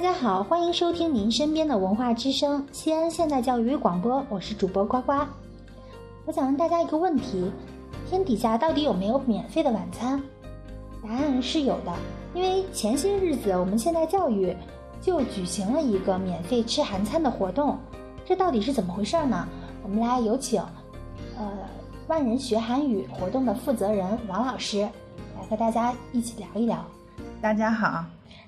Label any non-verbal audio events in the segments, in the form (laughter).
大家好，欢迎收听您身边的文化之声西安现代教育广播，我是主播呱呱。我想问大家一个问题：天底下到底有没有免费的晚餐？答案是有的，因为前些日子我们现代教育就举行了一个免费吃韩餐的活动，这到底是怎么回事呢？我们来有请，呃，万人学韩语活动的负责人王老师来和大家一起聊一聊。大家好。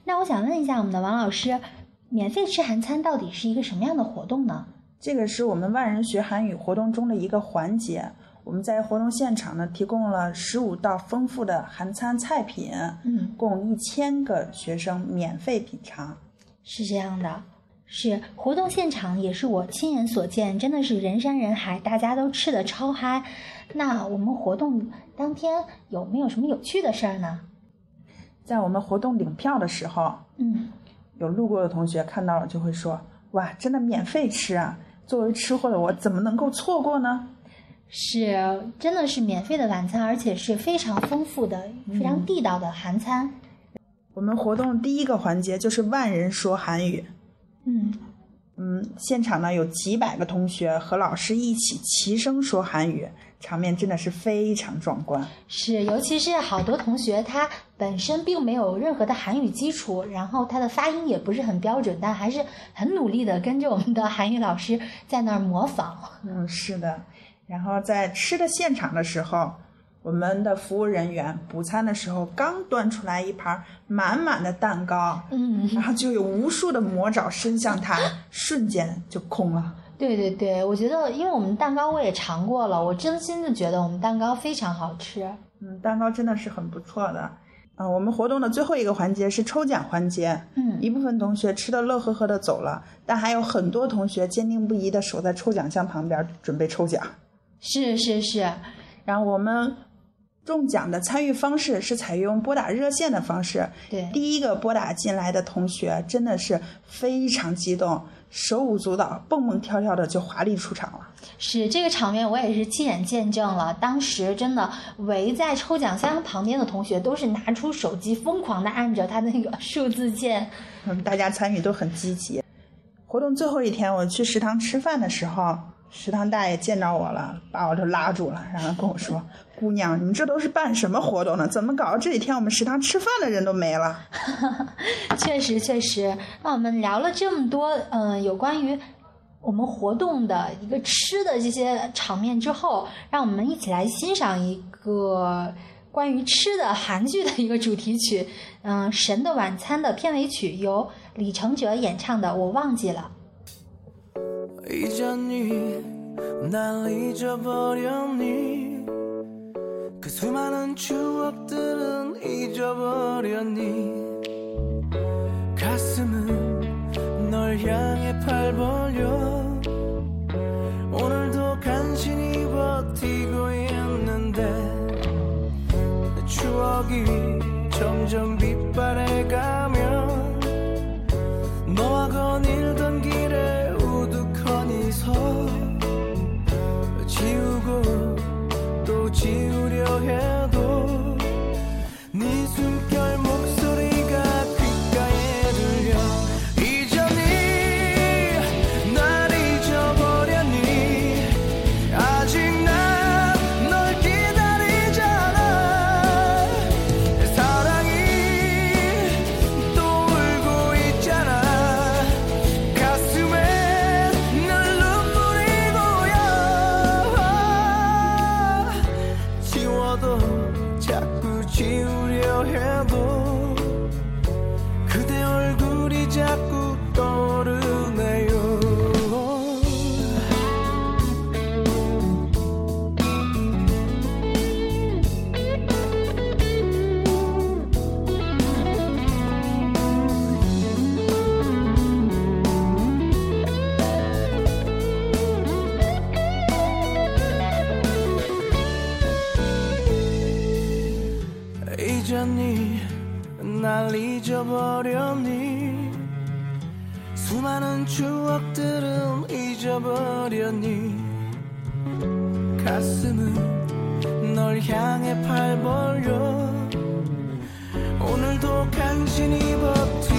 那我想问一下我们的王老师，免费吃韩餐到底是一个什么样的活动呢？这个是我们万人学韩语活动中的一个环节。我们在活动现场呢，提供了十五道丰富的韩餐菜品，嗯，供一千个学生免费品尝。是这样的，是活动现场也是我亲眼所见，真的是人山人海，大家都吃的超嗨。那我们活动当天有没有什么有趣的事儿呢？在我们活动领票的时候，嗯，有路过的同学看到了就会说：“哇，真的免费吃啊！”作为吃货的我，怎么能够错过呢？是，真的是免费的晚餐，而且是非常丰富的、非常地道的韩餐。我们活动第一个环节就是万人说韩语。嗯嗯，现场呢有几百个同学和老师一起齐声说韩语。场面真的是非常壮观，是，尤其是好多同学他本身并没有任何的韩语基础，然后他的发音也不是很标准，但还是很努力的跟着我们的韩语老师在那儿模仿。嗯，是的。然后在吃的现场的时候，我们的服务人员补餐的时候刚端出来一盘满满的蛋糕，嗯，然后就有无数的魔爪伸向他，(laughs) 瞬间就空了。对对对，我觉得，因为我们蛋糕我也尝过了，我真心的觉得我们蛋糕非常好吃。嗯，蛋糕真的是很不错的。嗯，我们活动的最后一个环节是抽奖环节。嗯，一部分同学吃的乐呵呵的走了，但还有很多同学坚定不移的守在抽奖箱旁边准备抽奖。是是是，然后我们中奖的参与方式是采用拨打热线的方式。对，第一个拨打进来的同学真的是非常激动。手舞足蹈、蹦蹦跳跳的就华丽出场了。是这个场面，我也是亲眼见证了。当时真的围在抽奖箱旁边的同学都是拿出手机，疯狂的按着他的那个 (laughs) 数字键。嗯，大家参与都很积极。活动最后一天，我去食堂吃饭的时候。食堂大爷见着我了，把我就拉住了，然后跟我说：“姑娘，你这都是办什么活动呢？怎么搞？这几天我们食堂吃饭的人都没了。”确实，确实。那我们聊了这么多，嗯，有关于我们活动的一个吃的这些场面之后，让我们一起来欣赏一个关于吃的韩剧的一个主题曲，(laughs) 嗯，《神的晚餐》的片尾曲，由李承哲演唱的，我忘记了。 잊었니 날 잊어버렸니 그 수많은 추억들은 잊어버렸니? 가슴은 널 향해 팔 벌려 오늘도 간신히 버티고 있는데 추억이 잊었니 날 잊어버렸니? 수많은 추억들은 잊어버렸니? 가슴은 널 향해 팔 벌려 오늘도 간신히 버티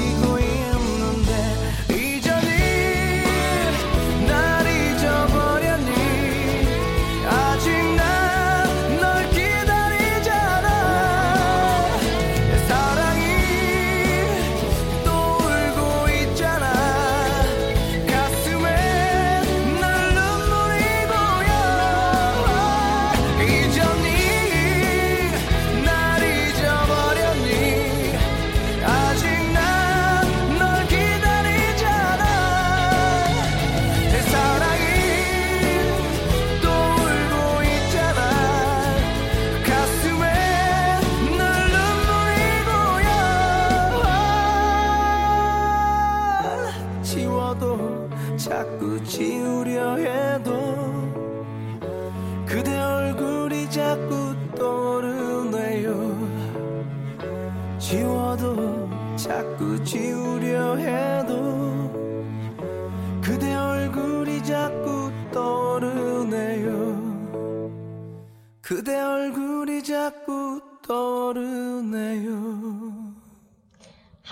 지워도 자꾸 지우려 해도 그대 얼굴이 자꾸 떠오르네요. 지워도 자꾸 지우려 해도 그대 얼굴이 자꾸 떠오르네요. 그대 얼굴이 자꾸 떠오르네요.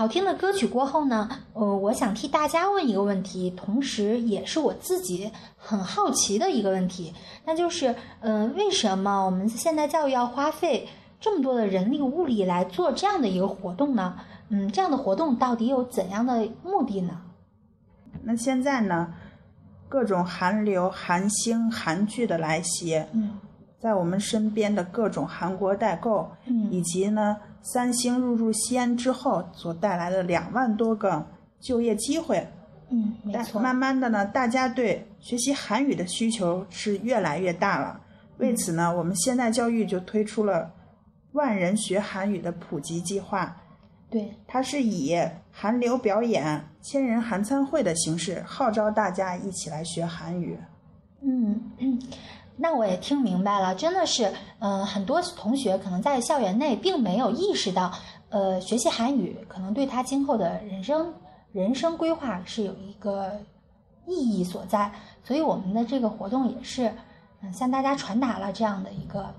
好听的歌曲过后呢，呃，我想替大家问一个问题，同时也是我自己很好奇的一个问题，那就是，呃，为什么我们现代教育要花费这么多的人力物力来做这样的一个活动呢？嗯，这样的活动到底有怎样的目的呢？那现在呢，各种韩流、韩星、韩剧的来袭，嗯，在我们身边的各种韩国代购，嗯，以及呢。三星入驻西安之后所带来的两万多个就业机会，嗯，没错。慢慢的呢，大家对学习韩语的需求是越来越大了。为此呢，我们现代教育就推出了万人学韩语的普及计划。对，它是以韩流表演、千人韩餐会的形式号召大家一起来学韩语。嗯。那我也听明白了，真的是，嗯，很多同学可能在校园内并没有意识到，呃，学习韩语可能对他今后的人生人生规划是有一个意义所在，所以我们的这个活动也是，嗯，向大家传达了这样的一个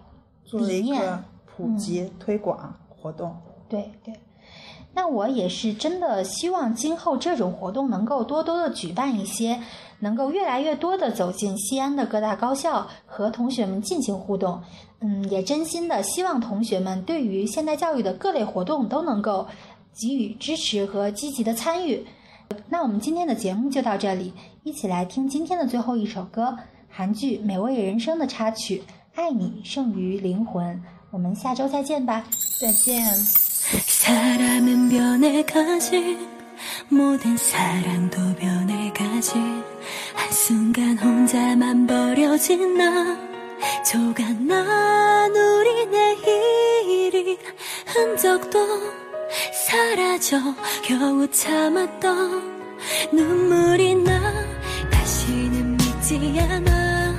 理念，普及推广活动。对对。那我也是真的希望今后这种活动能够多多的举办一些，能够越来越多的走进西安的各大高校和同学们进行互动。嗯，也真心的希望同学们对于现代教育的各类活动都能够给予支持和积极的参与。那我们今天的节目就到这里，一起来听今天的最后一首歌，韩剧《美味人生》的插曲《爱你胜于灵魂》。我们下周再见吧，再见。 사람은 변해가지 모든 사랑도 변해가지. 한순간 혼자만 버려진 나 조각난 우리 내일이 흔적도 사라져. 겨우 참았던 눈물이 나 다시는 믿지 않아